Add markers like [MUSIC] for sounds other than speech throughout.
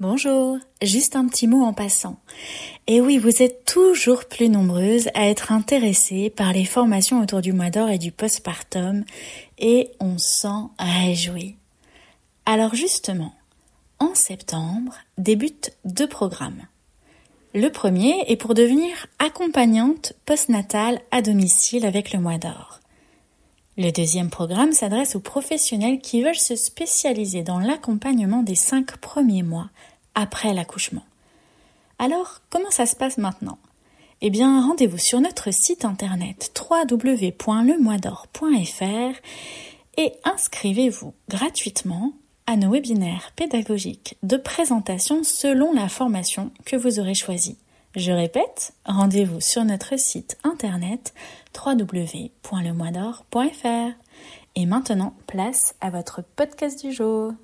Bonjour, juste un petit mot en passant. Et oui, vous êtes toujours plus nombreuses à être intéressées par les formations autour du mois d'or et du postpartum et on s'en réjouit. Alors justement, en septembre débutent deux programmes. Le premier est pour devenir accompagnante postnatale à domicile avec le mois d'or. Le deuxième programme s'adresse aux professionnels qui veulent se spécialiser dans l'accompagnement des cinq premiers mois après l'accouchement. Alors, comment ça se passe maintenant? Eh bien, rendez-vous sur notre site internet www.lemoisdor.fr et inscrivez-vous gratuitement à nos webinaires pédagogiques de présentation selon la formation que vous aurez choisie. Je répète, rendez-vous sur notre site internet www.lemoisdor.fr. Et maintenant, place à votre podcast du jour.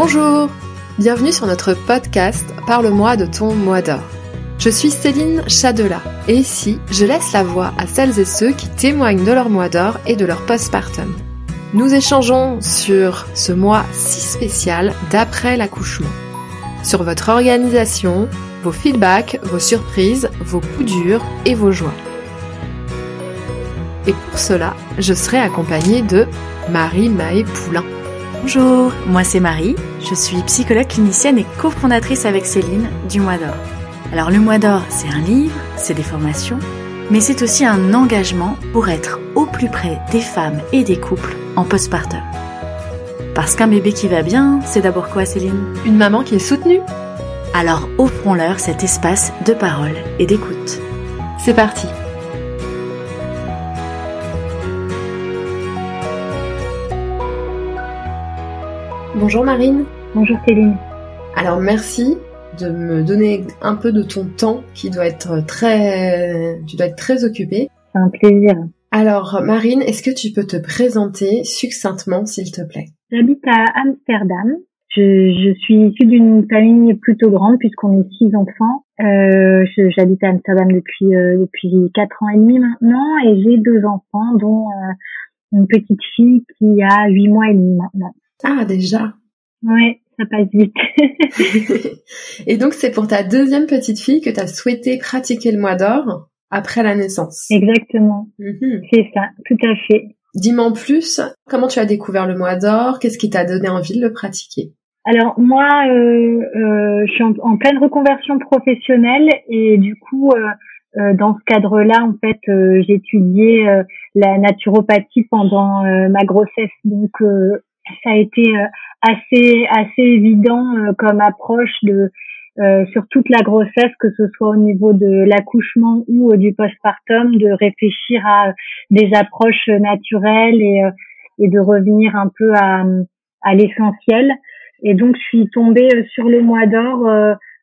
Bonjour, bienvenue sur notre podcast Parle-moi de ton mois d'or. Je suis Céline Chadela et ici, je laisse la voix à celles et ceux qui témoignent de leur mois d'or et de leur postpartum. Nous échangeons sur ce mois si spécial d'après l'accouchement, sur votre organisation, vos feedbacks, vos surprises, vos coups durs et vos joies. Et pour cela, je serai accompagnée de Marie Maë Poulain. Bonjour, moi c'est Marie, je suis psychologue clinicienne et cofondatrice avec Céline du Mois d'Or. Alors le Mois d'Or, c'est un livre, c'est des formations, mais c'est aussi un engagement pour être au plus près des femmes et des couples en postpartum. Parce qu'un bébé qui va bien, c'est d'abord quoi Céline? Une maman qui est soutenue. Alors offrons-leur cet espace de parole et d'écoute. C'est parti Bonjour Marine. Bonjour Céline. Alors merci de me donner un peu de ton temps qui doit être très, tu dois être très occupée. C'est un plaisir. Alors Marine, est-ce que tu peux te présenter succinctement s'il te plaît? J'habite à Amsterdam. Je, je suis issue d'une famille plutôt grande puisqu'on est six enfants. Euh, J'habite à Amsterdam depuis euh, depuis quatre ans et demi maintenant et j'ai deux enfants dont euh, une petite fille qui a huit mois et demi maintenant. Ah, déjà Ouais, ça passe vite. [LAUGHS] et donc, c'est pour ta deuxième petite fille que tu as souhaité pratiquer le mois d'or après la naissance. Exactement. Mhm. C'est ça, tout à fait. Dis-moi en plus, comment tu as découvert le mois d'or? Qu'est-ce qui t'a donné envie de le pratiquer? Alors moi, euh, euh, je suis en, pleine reconversion professionnelle et du coup, euh, dans ce cadre-là, en fait, j'ai étudié la naturopathie pendant ma grossesse. Donc, ça a été euh, assez assez évident euh, comme approche de euh, sur toute la grossesse, que ce soit au niveau de l'accouchement ou du postpartum, de réfléchir à des approches naturelles et, et de revenir un peu à, à l'essentiel. Et donc, je suis tombée sur le mois d'or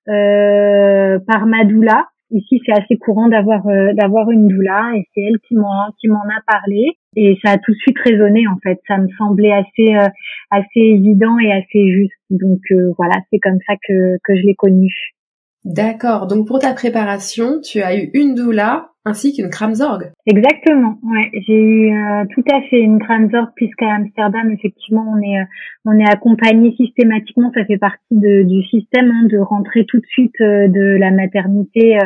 euh, par Madoula, Ici, c'est assez courant d'avoir euh, d'avoir une doula et c'est elle qui m'en qui m'en a parlé et ça a tout de suite résonné en fait. Ça me semblait assez euh, assez évident et assez juste. Donc euh, voilà, c'est comme ça que que je l'ai connue. D'accord. Donc pour ta préparation, tu as eu une doula ainsi qu'une Kramzorg. Exactement. Ouais, j'ai eu euh, tout à fait une Kramzorg puisqu'à Amsterdam, effectivement, on est euh, on est accompagné systématiquement. Ça fait partie de, du système hein, de rentrer tout de suite euh, de la maternité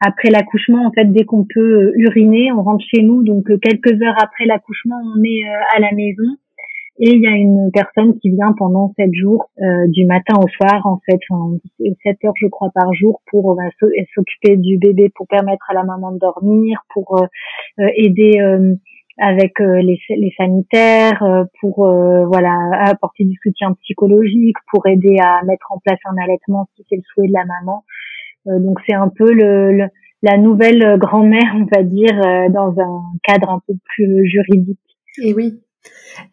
après l'accouchement. En fait, dès qu'on peut uriner, on rentre chez nous. Donc quelques heures après l'accouchement, on est à la maison. Et il y a une personne qui vient pendant sept jours, euh, du matin au soir, en fait, enfin, sept heures, je crois, par jour, pour euh, s'occuper du bébé, pour permettre à la maman de dormir, pour euh, aider avec les, les, sanitaires, pour voilà apporter du soutien psychologique, pour aider à mettre en place un allaitement si c'est le souhait de la maman. donc c'est un peu le, la nouvelle grand-mère, on va dire, dans un cadre un peu plus juridique. Et oui,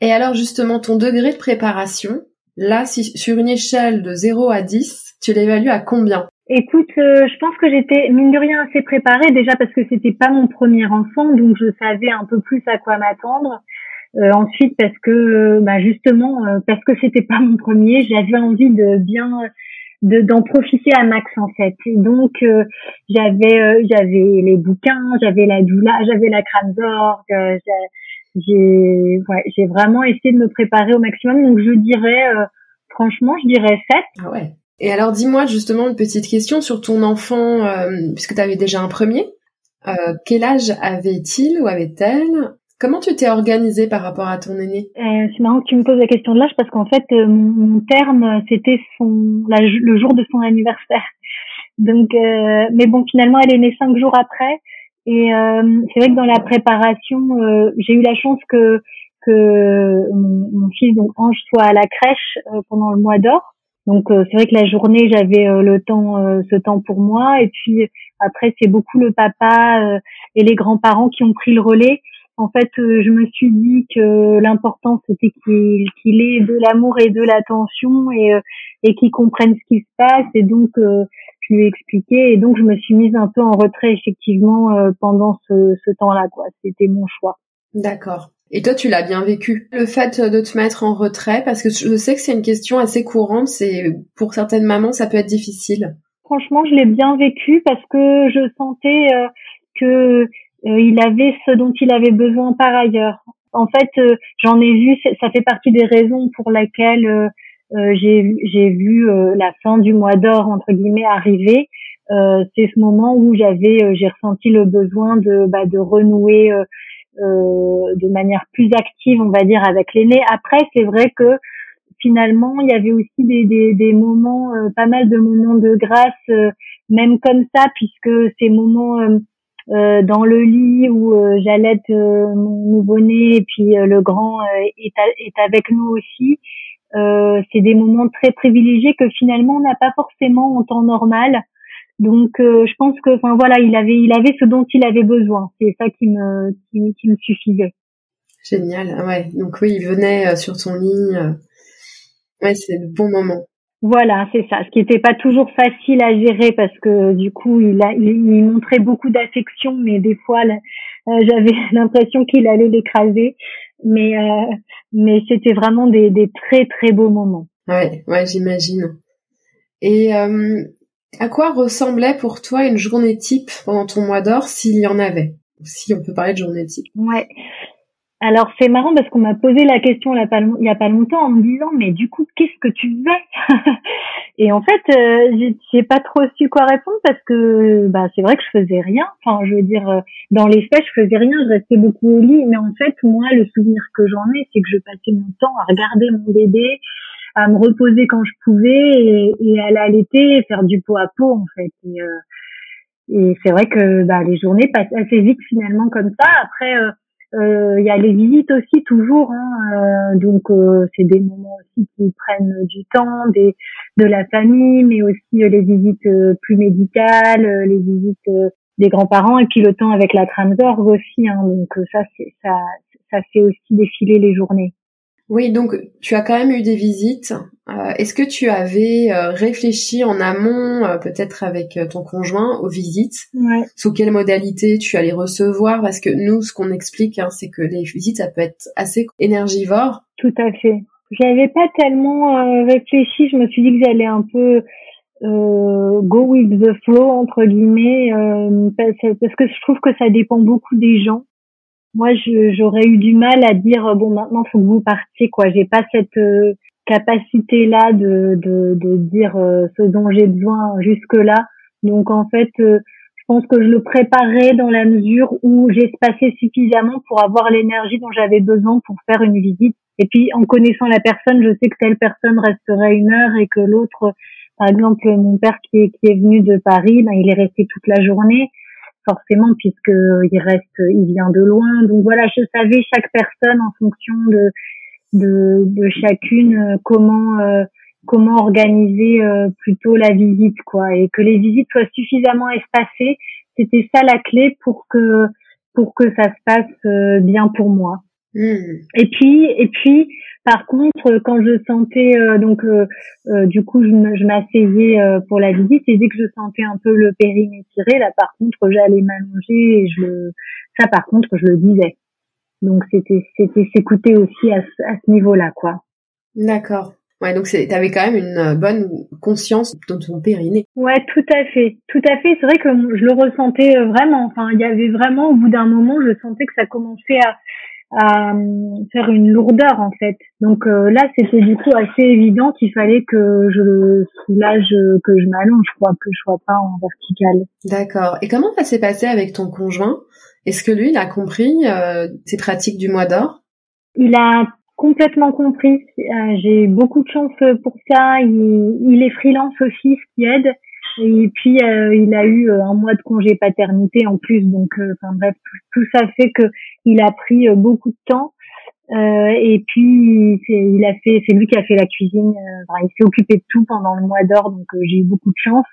et alors justement, ton degré de préparation, là, si, sur une échelle de 0 à 10, tu l'évalues à combien? Écoute, euh, je pense que j'étais mine de rien assez préparée déjà parce que c'était pas mon premier enfant, donc je savais un peu plus à quoi m'attendre. Euh, ensuite, parce que bah justement, euh, parce que c'était pas mon premier, j'avais envie de bien de d'en profiter à max en fait. donc j'avais j'avais les bouquins, j'avais la doula, j'avais la Kramzorg, j'ai ouais, j'ai vraiment essayé de me préparer au maximum. Donc je dirais, euh, franchement, je dirais 7. Ah ouais. Et alors dis-moi justement une petite question sur ton enfant, euh, puisque tu avais déjà un premier. Euh, quel âge avait-il ou avait-elle? Comment tu t'es organisée par rapport à ton aîné? Euh, C'est marrant que tu me poses la question de l'âge parce qu'en fait, euh, mon, terme, c'était son le jour de son anniversaire. [LAUGHS] Donc, euh, mais bon, finalement, elle est née cinq jours après. Et c'est vrai que dans la préparation, j'ai eu la chance que que mon, mon, fils, donc Ange, soit à la crèche pendant le mois d'or. Donc c'est vrai que la journée, j'avais le temps, ce temps pour moi. Et puis après, c'est beaucoup le papa et les grands-parents qui ont pris le relais en fait, euh, je me suis dit que l'important c'était qu'il ait de l'amour et de l'attention et, euh, et qu'il comprenne ce qui se passe. Et donc, euh, lui ai expliqué. Et donc, je me suis mise un peu en retrait effectivement pendant ce, ce temps-là. Quoi, c'était mon choix. D'accord. Et toi, tu l'as bien vécu, le fait de te mettre en retrait, parce que je sais que c'est une question assez courante. C'est pour certaines mamans, ça peut être difficile. Franchement, je l'ai bien vécu parce que je sentais que euh, il avait ce dont il avait besoin par ailleurs. En fait, euh, j'en ai vu, ça fait partie des raisons pour lesquelles euh, j'ai vu la fin du mois d'or entre guillemets arriver. c'est ce moment où j'avais, j'ai ressenti le besoin de, bah, de renouer de manière plus active, on va dire, avec l'aîné. Après, c'est vrai que finalement, il y avait aussi des, des, des moments, pas mal de moments de grâce, même comme ça, puisque ces moments euh, dans le lit où euh, j'allaite euh, mon nouveau-né et puis le grand est, est, avec nous aussi. C'est des moments très privilégiés que finalement on n'a pas forcément en temps normal. Donc je pense que enfin voilà, il avait il avait ce dont il avait besoin. C'est ça qui me qui, qui, me suffisait. Génial. Ouais. Donc oui, il venait sur ton lit. Ouais, c'est le bon moment. Voilà, c'est ça. Ce qui n'était pas toujours facile à gérer parce que du coup, il, a, il, montrait beaucoup d'affection, mais des fois, euh, j'avais [LAUGHS] l'impression qu'il allait l'écraser. Mais euh, mais c'était vraiment des, des très très beaux moments. Ouais, ouais, j'imagine. Et euh, à quoi ressemblait pour toi une journée type pendant ton mois d'or, s'il y en avait? Si on peut parler de journée type? Ouais. Alors c'est marrant parce qu'on m'a posé la question il y a pas longtemps en me disant mais du coup qu'est-ce que tu faisais [LAUGHS] Et en fait euh, j'ai pas trop su quoi répondre parce que bah c'est vrai que je faisais rien. Enfin je veux dire euh, dans les faits je faisais rien, je restais beaucoup au lit. Mais en fait moi le souvenir que j'en ai c'est que je passais mon temps à regarder mon bébé, à me reposer quand je pouvais et, et à l'allaiter, faire du pot à pot en fait. Et, euh, et c'est vrai que bah, les journées passent assez vite finalement comme ça. Après euh, il y a les visites aussi toujours, hein, euh, donc euh, c'est des moments aussi qui prennent du temps, des, de la famille, mais aussi les visites plus médicales, les visites des grands-parents et puis le temps avec la d'orgue aussi. Hein, donc ça, ça, ça fait aussi défiler les journées. Oui, donc tu as quand même eu des visites. Euh, est-ce que tu avais euh, réfléchi en amont, euh, peut-être avec ton conjoint, aux visites? Ouais. Sous quelle modalité tu allais recevoir? Parce que nous, ce qu'on explique, hein, c'est que les visites, ça peut être assez énergivore. Tout à fait. J'avais pas tellement réfléchi. Je me suis dit que j'allais un peu go with the flow entre guillemets, parce que je trouve que ça dépend beaucoup des gens moi j'aurais eu du mal à dire bon maintenant faut que vous partiez quoi. J'ai pas cette euh, capacité là de de, de dire euh, ce dont j'ai besoin jusque là donc en fait euh, je pense que je le préparais dans la mesure où j'espaçais suffisamment pour avoir l'énergie dont j'avais besoin pour faire une visite. Et puis en connaissant la personne je sais que telle personne resterait une heure et que l'autre par exemple mon père qui est qui est venu de Paris ben il est resté toute la journée forcément puisque il reste, il vient de loin. Donc voilà, je savais chaque personne en fonction de de, chacune euh, comment euh, comment organiser euh, plutôt la visite quoi et que les visites soient suffisamment espacées. C'était ça la clé pour que pour que ça se passe bien pour moi. Hmm. Et puis et puis par contre, quand je sentais euh, donc euh, euh, du coup je m'asseyais pour la visite et dès que je sentais un peu le périnée tiré, là par contre j'allais m'allonger et je ça par contre je le disais. Donc c'était c'était s'écouter aussi à, à ce niveau-là quoi. D'accord. Ouais, donc tu avais quand même une bonne conscience de ton périnée. Ouais, tout à fait, tout à fait. C'est vrai que je le ressentais vraiment. Enfin, il y avait vraiment au bout d'un moment, je sentais que ça commençait à à faire une lourdeur en fait. Donc là, c'était du coup assez évident qu'il fallait que je le soulage, que je m'allonge, quoi, que je sois pas en vertical. D'accord. Et comment ça s'est passé avec ton conjoint? Est-ce que lui, il a compris tes pratiques du mois d'or? Il a complètement compris. J'ai beaucoup de chance pour ça. Il, il est freelance aussi, ce qui aide. Et puis euh, il a eu euh, un mois de congé paternité en plus, donc euh, enfin bref, tout, ça fait que il a pris beaucoup de temps. et puis il a fait, c'est lui qui a fait la cuisine. il s'est occupé de tout pendant le mois d'or, donc j'ai eu beaucoup de chance.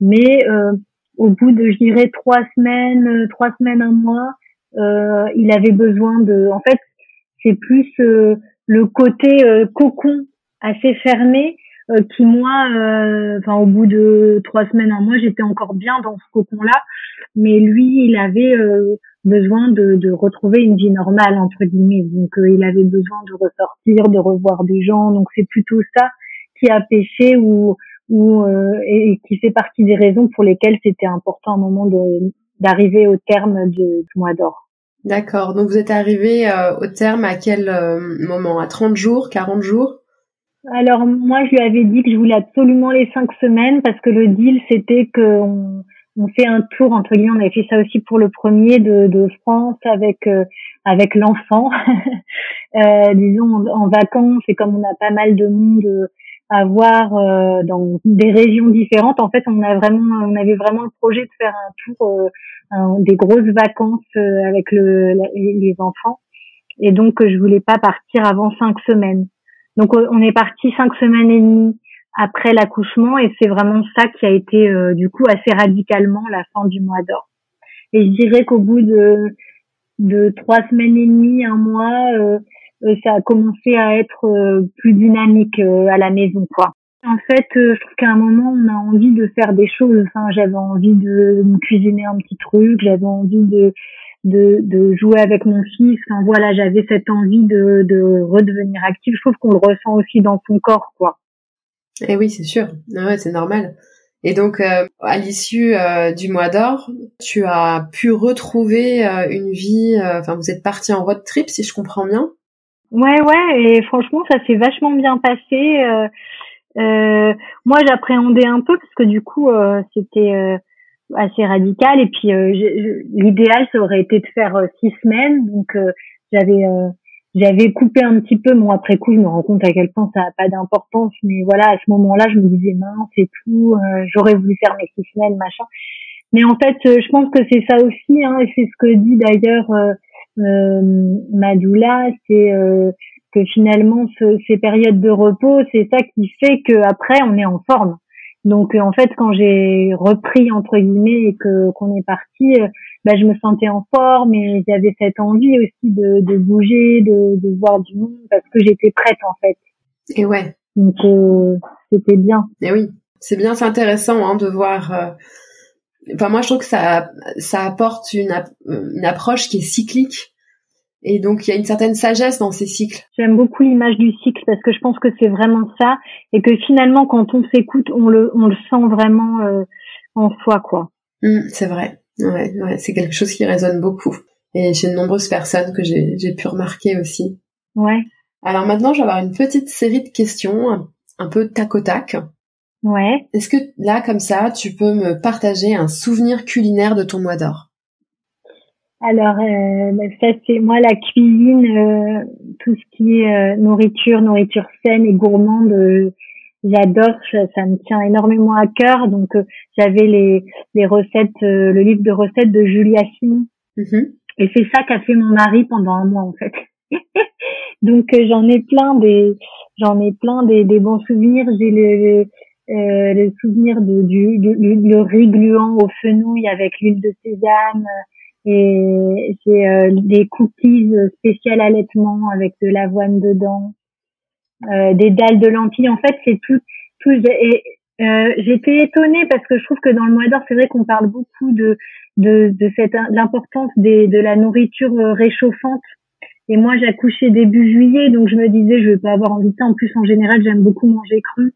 Mais au bout de, je dirais, trois semaines, trois semaines, un mois, il avait besoin de. En fait, c'est plus le côté cocon assez fermé euh, qui moi, euh, enfin au bout de trois semaines, un mois, j'étais encore bien dans ce cocon-là, mais lui, il avait euh, besoin de, de, retrouver une vie normale entre guillemets, donc il avait besoin de ressortir, de revoir des gens, donc c'est plutôt ça qui a pêché ou ou et, qui fait partie des raisons pour lesquelles c'était important à un moment de d'arriver au terme du mois d'or. D'accord. Donc vous êtes arrivé au terme à quel moment? À 30 jours, 40 jours? Alors moi, je lui avais dit que je voulais absolument les cinq semaines parce que le deal c'était qu'on on fait un tour entre guillemets. On avait fait ça aussi pour le premier de, France avec euh, avec l'enfant, [LAUGHS] euh, disons en, vacances. Et comme on a pas mal de monde à voir euh, dans des régions différentes, en fait, on a vraiment, on avait vraiment le projet de faire un tour, des grosses vacances avec le, les enfants. Et donc, je voulais pas partir avant cinq semaines. Donc on est parti cinq semaines et demie après l'accouchement et c'est vraiment ça qui a été euh, du coup assez radicalement la fin du mois d'or. Et je dirais qu'au bout de de trois semaines et demie, un mois, euh, euh, ça a commencé à être plus dynamique à la maison quoi. En fait, je trouve qu'à un moment, on a envie de faire des choses. Enfin, j'avais envie de me cuisiner un petit truc, j'avais envie de de, de jouer avec mon fils. Enfin voilà, j'avais cette envie de, de redevenir active. Je trouve qu'on le ressent aussi dans son corps, quoi. Eh oui, c'est sûr. Ah ouais, c'est normal. Et donc, euh, à l'issue euh, du mois d'or, tu as pu retrouver euh, une vie. Enfin, vous êtes parti en road trip, si je comprends bien. Ouais, ouais. Et franchement, ça s'est vachement bien passé. moi, j'appréhendais un peu parce que du coup, c'était assez radical. Et puis euh, l'idéal ça aurait été de faire euh, six semaines. Donc euh, j'avais j'avais coupé un petit peu. Bon après coup je me rends compte à quel point ça n'a pas d'importance. Mais voilà à ce moment-là je me disais non c'est tout j'aurais voulu faire mes six semaines machin. Mais en fait je pense que c'est ça aussi hein, et c'est ce que dit d'ailleurs Madoula c'est que finalement ce, ces périodes de repos c'est ça qui fait que après on est en forme donc euh, en fait, quand j'ai repris entre guillemets et que qu'on est parti, euh, bah, je me sentais en forme et j'avais cette envie aussi de, de bouger, de, de voir du monde parce que j'étais prête en fait. Et ouais. Donc euh, c'était bien. Et oui, c'est bien, c'est intéressant hein, de voir. Enfin moi je trouve que ça ça apporte une, une approche qui est cyclique et donc, il y a une certaine sagesse dans ces cycles. J'aime beaucoup l'image du cycle parce que je pense que c'est vraiment ça et que finalement, quand on s'écoute, on le, on le sent vraiment euh, en soi, quoi. Mmh, c'est vrai. Ouais, ouais, c'est quelque chose qui résonne beaucoup. Et chez de nombreuses personnes que j'ai, j'ai pu remarquer aussi. Ouais. Alors maintenant, je vais avoir une petite série de questions, un peu tac au tac. Ouais. Est-ce que là, comme ça, tu peux me partager un souvenir culinaire de ton mois d'or? Alors, euh, bah, ça c'est moi la cuisine, euh, tout ce qui est euh, nourriture, nourriture saine et gourmande, j'adore, ça, me tient énormément à cœur. Donc j'avais les, les recettes, le livre de recettes de Julia Simon, mm-hmm. et c'est ça qu'a fait mon mari pendant un mois en fait. [LAUGHS] Donc j'en ai plein des, j'en ai plein des, des bons souvenirs. J'ai le, le souvenir de, du, le riz gluant au fenouil avec l'huile de sésame et j'ai euh, des cookies spéciales allaitement avec de l'avoine dedans, euh, des dalles de lentilles. En fait, c'est tout. tout et euh, j'étais étonnée parce que je trouve que dans le mois d'or, c'est vrai qu'on parle beaucoup de de, de cette l'importance des de la nourriture euh, réchauffante. Et moi, j'accouchais début juillet, donc je me disais, je vais pas avoir envie de ça. En plus, en général, j'aime beaucoup manger cru.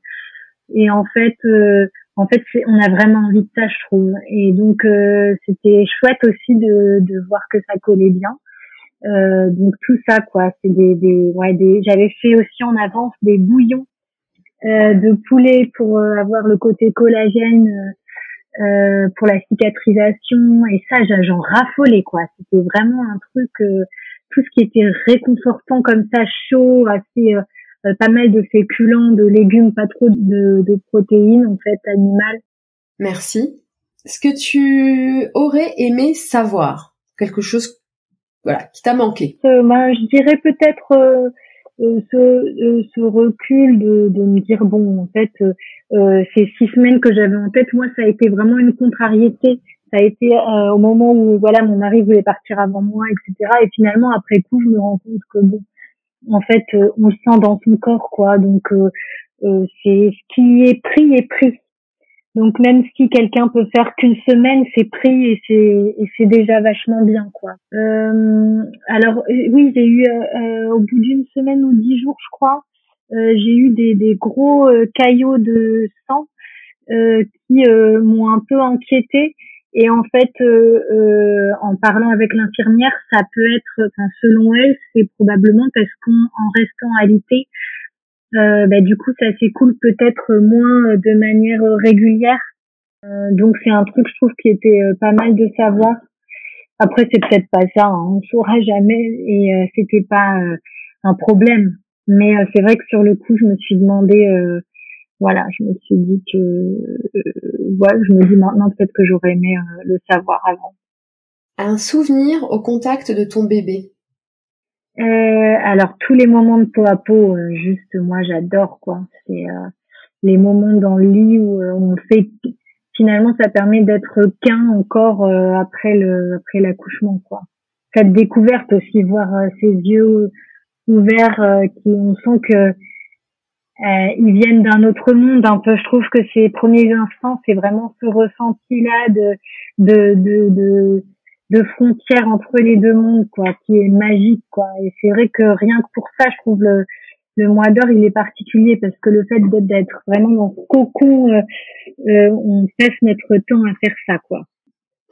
Et en fait, euh, en fait, on a vraiment envie de ça, je trouve. Et donc, euh, c'était chouette aussi de, de voir que ça collait bien. donc tout ça quoi, c'est des, des, ouais, des j'avais fait aussi en avance des bouillons de poulet pour avoir le côté collagène pour la cicatrisation et ça j'en raffolais quoi. C'était vraiment un truc tout ce qui était réconfortant comme ça, chaud, assez pas mal de féculents, de légumes, pas trop de, de protéines en fait animales. Merci ce que tu aurais aimé savoir Quelque chose voilà, qui t'a manqué? Euh, ben, Je dirais peut-être euh, euh, ce, ce, recul de, de, me dire, bon, en fait, ces six semaines que j'avais en tête, moi, ça a été vraiment une contrariété. Ça a été au moment où voilà mon mari voulait partir avant moi, etc. Et finalement, après coup, je me rends compte que bon, en fait, on le sent dans son corps, quoi. Donc, c'est ce qui est pris est pris. Donc même si quelqu'un peut faire qu'une semaine, c'est pris et c'est déjà vachement bien quoi. Euh, alors euh, oui, j'ai eu euh, au bout d'une semaine ou dix jours, je crois, j'ai eu des, des gros caillots de sang qui m'ont un peu inquiété. Et en fait, en parlant avec l'infirmière, ça peut être, enfin selon elle, c'est probablement parce qu'en restant alité, euh, bah, du coup ça s'écoule peut-être moins de manière régulière. Euh, donc c'est un truc je trouve qui était euh, pas mal de savoir. Après c'est peut-être pas ça, hein, on saura jamais et c'était pas un problème. Mais c'est vrai que sur le coup je me suis demandé, voilà, je me suis dit que, voilà, je me dis maintenant peut-être que j'aurais aimé le savoir avant. Un souvenir au contact de ton bébé? Euh, alors tous les moments de peau à peau, euh, juste moi j'adore quoi. C'est euh, les moments dans le lit où on fait finalement ça permet d'être qu'un encore après le après l'accouchement quoi. Cette découverte aussi, voir ses yeux ouverts, qui on sent que ils viennent d'un autre monde un peu. Je trouve que ces premiers instants, c'est vraiment ce ressenti là de de, de, de de frontière entre les deux mondes, quoi, qui est magique, quoi. Et c'est vrai que rien que pour ça, je trouve le, le mois d'or, il est particulier parce que le fait d'être vraiment dans ce cocon, euh, euh, on passe notre temps à faire ça, quoi.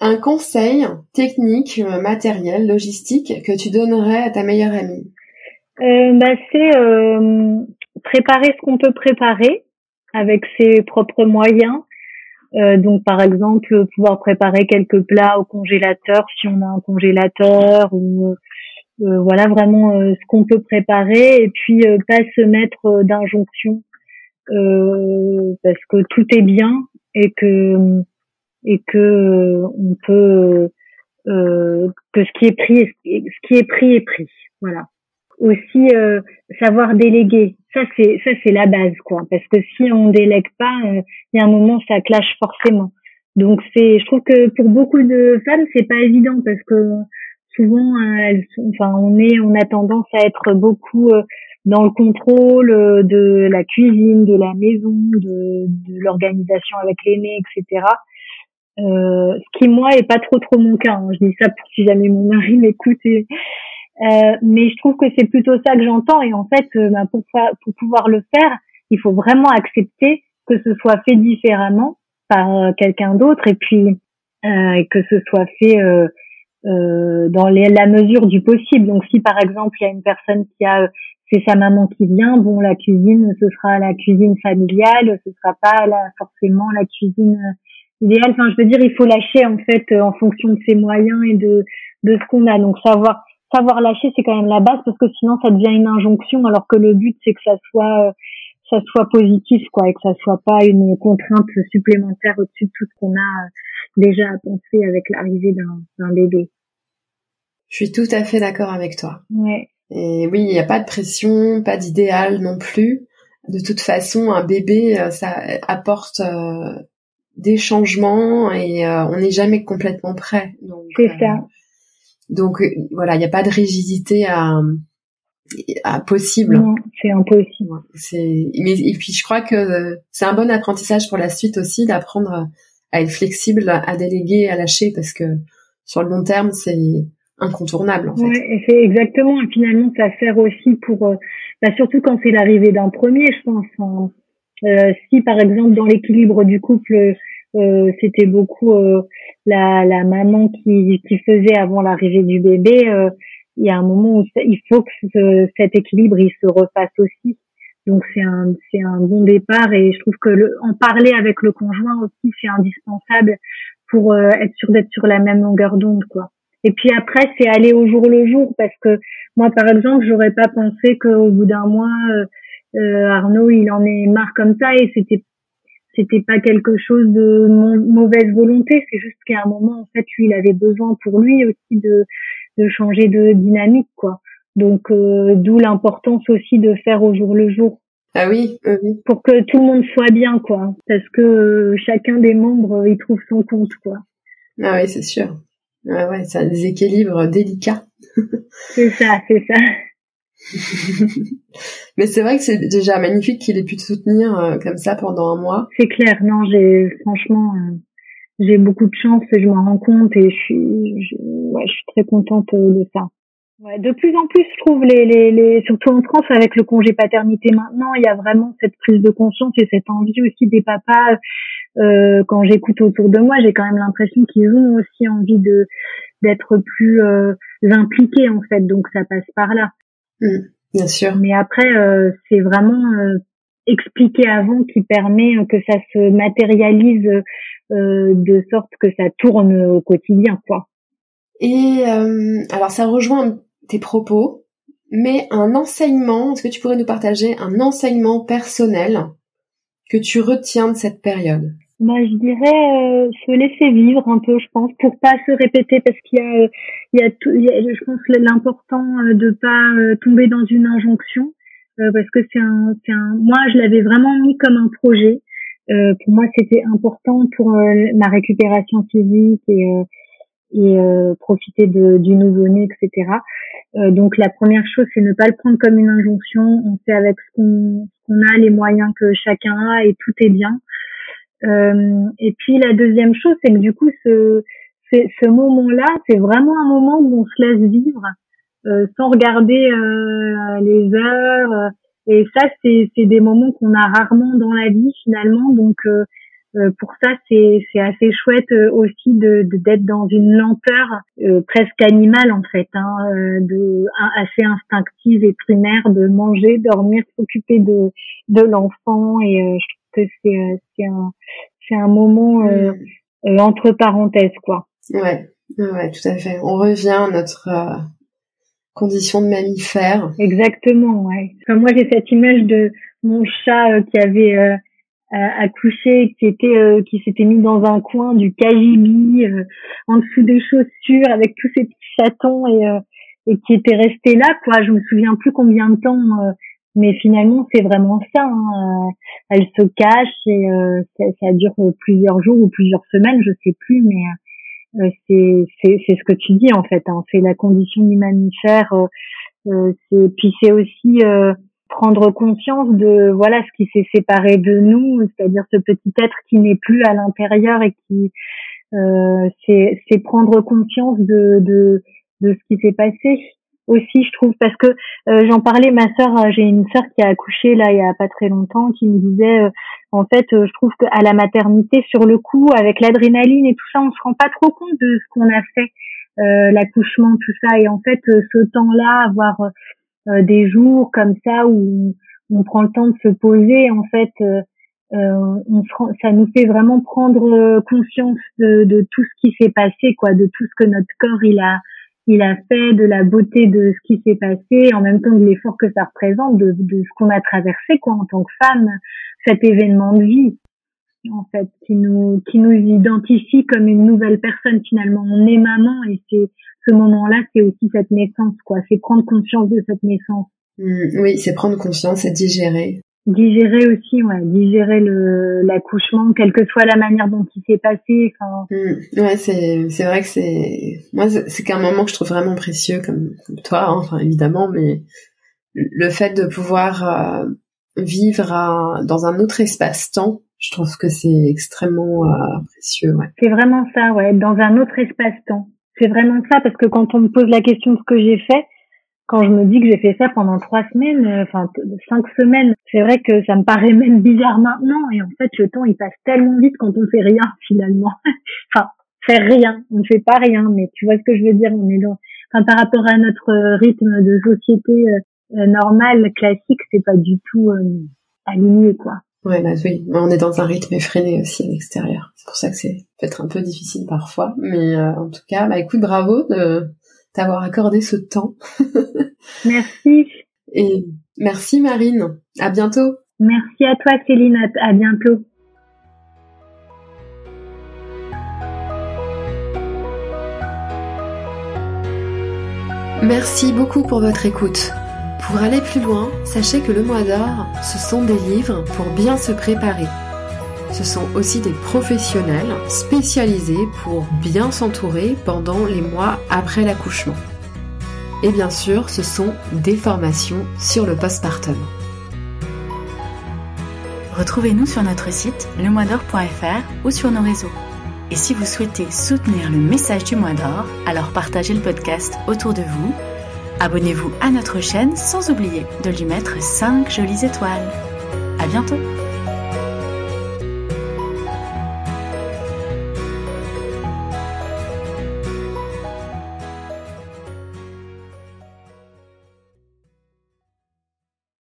Un conseil technique, euh, matériel, logistique que tu donnerais à ta meilleure amie? Bah, C'est préparer ce qu'on peut préparer avec ses propres moyens. Euh, donc par exemple pouvoir préparer quelques plats au congélateur si on a un congélateur ou euh, euh voilà vraiment euh, ce qu'on peut préparer. Et puis pas se mettre d'injonction parce que tout est bien et que et que on peut que ce qui est pris ce qui est pris est pris. Voilà aussi savoir déléguer. Ça c'est ça c'est la base quoi. Parce que si on délègue pas euh, il y a un moment ça clash forcément. Donc c'est je trouve que pour beaucoup de femmes c'est pas évident parce que souvent euh, elles enfin on est on a tendance à être beaucoup euh, dans le contrôle de la cuisine de la maison de, de l'organisation avec l'aîné etc euh, ce qui moi est pas trop trop mon cas hein. je dis ça pour si jamais mon mari [LAUGHS] m'écoute euh, mais je trouve que c'est plutôt ça que j'entends. Et en fait, euh, bah, pour, pour pouvoir le faire, il faut vraiment accepter que ce soit fait différemment par euh, quelqu'un d'autre et puis que ce soit fait dans la mesure du possible. Donc, si par exemple il y a une personne qui a c'est sa maman qui vient, bon la cuisine ce sera la cuisine familiale, ce sera pas la, forcément la cuisine idéale. Enfin, je veux dire, il faut lâcher en fait en fonction de ses moyens et de de ce qu'on a. Donc savoir savoir lâcher, c'est quand même la base parce que sinon ça devient une injonction alors que le but c'est que ça soit euh, ça soit positif quoi et que ça soit pas une contrainte supplémentaire au-dessus de tout ce qu'on a euh, déjà à penser avec l'arrivée d'un bébé. Je suis tout à fait d'accord avec toi. Ouais. Et oui, il n'y a pas de pression, pas d'idéal non plus. De toute façon, un bébé, euh, ça apporte des changements et on n'est jamais complètement prêt. C'est ça. Donc euh, voilà, il n'y a pas de rigidité à, à possible. Non, c'est impossible. C'est mais et puis je crois que c'est un bon apprentissage pour la suite aussi d'apprendre à être flexible, à déléguer, à lâcher parce que sur le long terme c'est incontournable en fait. Ouais, c'est exactement. Et finalement, ça sert aussi pour, euh, bah, surtout quand c'est l'arrivée d'un premier, je pense. Euh, si par exemple dans l'équilibre du couple euh, c'était beaucoup euh, la, la maman qui, qui faisait avant l'arrivée du bébé. Euh, il y a un moment où il faut que cet équilibre il se refasse aussi. Donc c'est un c'est un bon départ et je trouve que le, en parler avec le conjoint aussi c'est indispensable pour euh, être sûr d'être sur la même longueur d'onde quoi. Et puis après c'est aller au jour le jour parce que moi par exemple j'aurais pas pensé qu'au bout d'un mois euh, euh, Arnaud il en est marre comme ça et c'était c'était pas quelque chose de mauvaise volonté c'est juste qu'à un moment en fait lui il avait besoin pour lui aussi de de changer de dynamique quoi donc euh, d'où l'importance aussi de faire au jour le jour. Ah oui, oui. Pour que tout le monde soit bien quoi, parce que euh, chacun des membres il trouve son compte quoi. Ah oui, c'est sûr. Ouais ouais, c'est un déséquilibre délicat. c'est ça, c'est ça. [LAUGHS] Mais c'est vrai que c'est déjà magnifique qu'il ait pu te soutenir euh, comme ça pendant un mois. C'est clair, non, j'ai franchement j'ai beaucoup de chance et je m'en rends compte et je suis je, ouais, je suis très contente de ça. Ouais, de plus en plus, je trouve, les, les, les, surtout en France, avec le congé paternité maintenant, il y a vraiment cette prise de conscience et cette envie aussi des papas. Euh, quand j'écoute autour de moi, j'ai quand même l'impression qu'ils ont aussi envie de d'être plus euh, impliqués en fait. Donc ça passe par là. Mmh, bien sûr. Mais après, euh, c'est vraiment euh, expliquer avant qui permet que ça se matérialise euh, de sorte que ça tourne au quotidien, quoi. Et alors ça rejoint tes propos, mais un enseignement, est-ce que tu pourrais nous partager un enseignement personnel que tu retiens de cette période? Moi, je dirais euh, se laisser vivre un peu, je pense, pour pas se répéter, parce qu'il y a, il y a, tout, je pense l'important euh, de pas euh, tomber dans une injonction, parce que c'est un, c'est un, moi, je l'avais vraiment mis comme un projet. pour moi, c'était important pour ma récupération physique et et euh, profiter de, du nouveau-né, etc. Euh, donc la première chose, c'est ne pas le prendre comme une injonction. On fait avec ce qu'on a, les moyens que chacun a, et tout est bien. Euh, et puis la deuxième chose, c'est que du coup, ce, ce moment-là, c'est vraiment un moment où on se laisse vivre euh, sans regarder euh, les heures. Et ça, c'est des moments qu'on a rarement dans la vie finalement. Donc euh, pour ça, c'est assez chouette euh, aussi de d'être dans une lenteur euh, presque animale en fait, hein, de assez instinctive et primaire de manger, dormir, s'occuper de de l'enfant et je que c'est c'est un c'est un moment mmh. entre parenthèses quoi. Ouais, ouais, tout à fait. On revient à notre condition de mammifère. Exactement, ouais. moi j'ai cette image de mon chat qui avait accouché, qui était euh, qui s'était mis dans un coin du cagibi euh, en dessous des chaussures avec tous ces petits chatons et euh, et qui était resté là quoi je me souviens plus combien de temps mais finalement c'est vraiment ça hein, elle se cache et ça, ça, dure plusieurs jours ou plusieurs semaines je sais plus mais c'est c'est c'est ce que tu dis en fait hein, c'est la condition du mammifère c'est puis c'est aussi prendre conscience de voilà ce qui s'est séparé de nous, c'est-à-dire ce petit être qui n'est plus à l'intérieur et qui euh, c'est prendre conscience de, de, de ce qui s'est passé aussi je trouve parce que euh, j'en parlais ma sœur euh, j'ai une sœur qui a accouché là il y a pas très longtemps qui me disait euh, en fait je trouve qu'à la maternité sur le coup avec l'adrénaline et tout ça on se rend pas trop compte de ce qu'on a fait l'accouchement tout ça. Et en fait ce temps là avoir euh, des jours comme ça où on prend le temps de se poser, en fait, euh, euh on ça nous fait vraiment prendre conscience de, de tout ce qui s'est passé, quoi, de tout ce que notre corps il a il a fait, de la beauté de ce qui s'est passé, en même temps de l'effort que ça représente, de, de ce qu'on a traversé, quoi, en tant que femme, cet événement de vie en fait, qui nous qui nous identifie comme une nouvelle personne finalement. On est maman et c'est ce moment-là, c'est aussi cette naissance, quoi. C'est prendre conscience de cette naissance. Mmh, oui, c'est prendre conscience et digérer. Digérer aussi, ouais, digérer le l'accouchement, quelle que soit la manière dont il s'est passé. Enfin. Mmh, ouais, c'est c'est vrai que c'est moi c'est qu'un moment que je trouve vraiment précieux comme, comme toi, hein, enfin évidemment, mais le fait de pouvoir euh, vivre dans un autre espace-temps je trouve que c'est extrêmement euh, précieux. Ouais. C'est vraiment ça, ouais, dans un autre espace-temps. C'est vraiment ça, parce que quand on me pose la question de ce que j'ai fait, quand je me dis que j'ai fait ça pendant trois semaines, euh, enfin cinq semaines, c'est vrai que ça me paraît même bizarre maintenant. Et en fait, le temps il passe tellement vite quand on fait rien finalement. [LAUGHS] enfin, faire rien, on ne fait pas rien, mais tu vois ce que je veux dire? On est dans. enfin, par rapport à notre rythme de société normal, classique, c'est pas du tout aligné, quoi. Ouais, bah oui, on est dans un rythme effréné aussi à l'extérieur. C'est pour ça que c'est peut-être un peu difficile parfois, mais en tout cas, bah écoute, bravo de t'avoir accordé ce temps. [LAUGHS] merci. Et merci Marine. À bientôt. Merci à toi Céline. À bientôt. Merci beaucoup pour votre écoute. Pour aller plus loin, sachez que le mois d'or, ce sont des livres pour bien se préparer. Ce sont aussi des professionnels spécialisés pour bien s'entourer pendant les mois après l'accouchement. Et bien sûr, ce sont des formations sur le postpartum. Retrouvez-nous sur notre site lemoisdor.fr ou sur nos réseaux. Et si vous souhaitez soutenir le message du mois d'or, alors partagez le podcast autour de vous, abonnez-vous à notre chaîne sans oublier de lui mettre 5 jolies étoiles. À bientôt!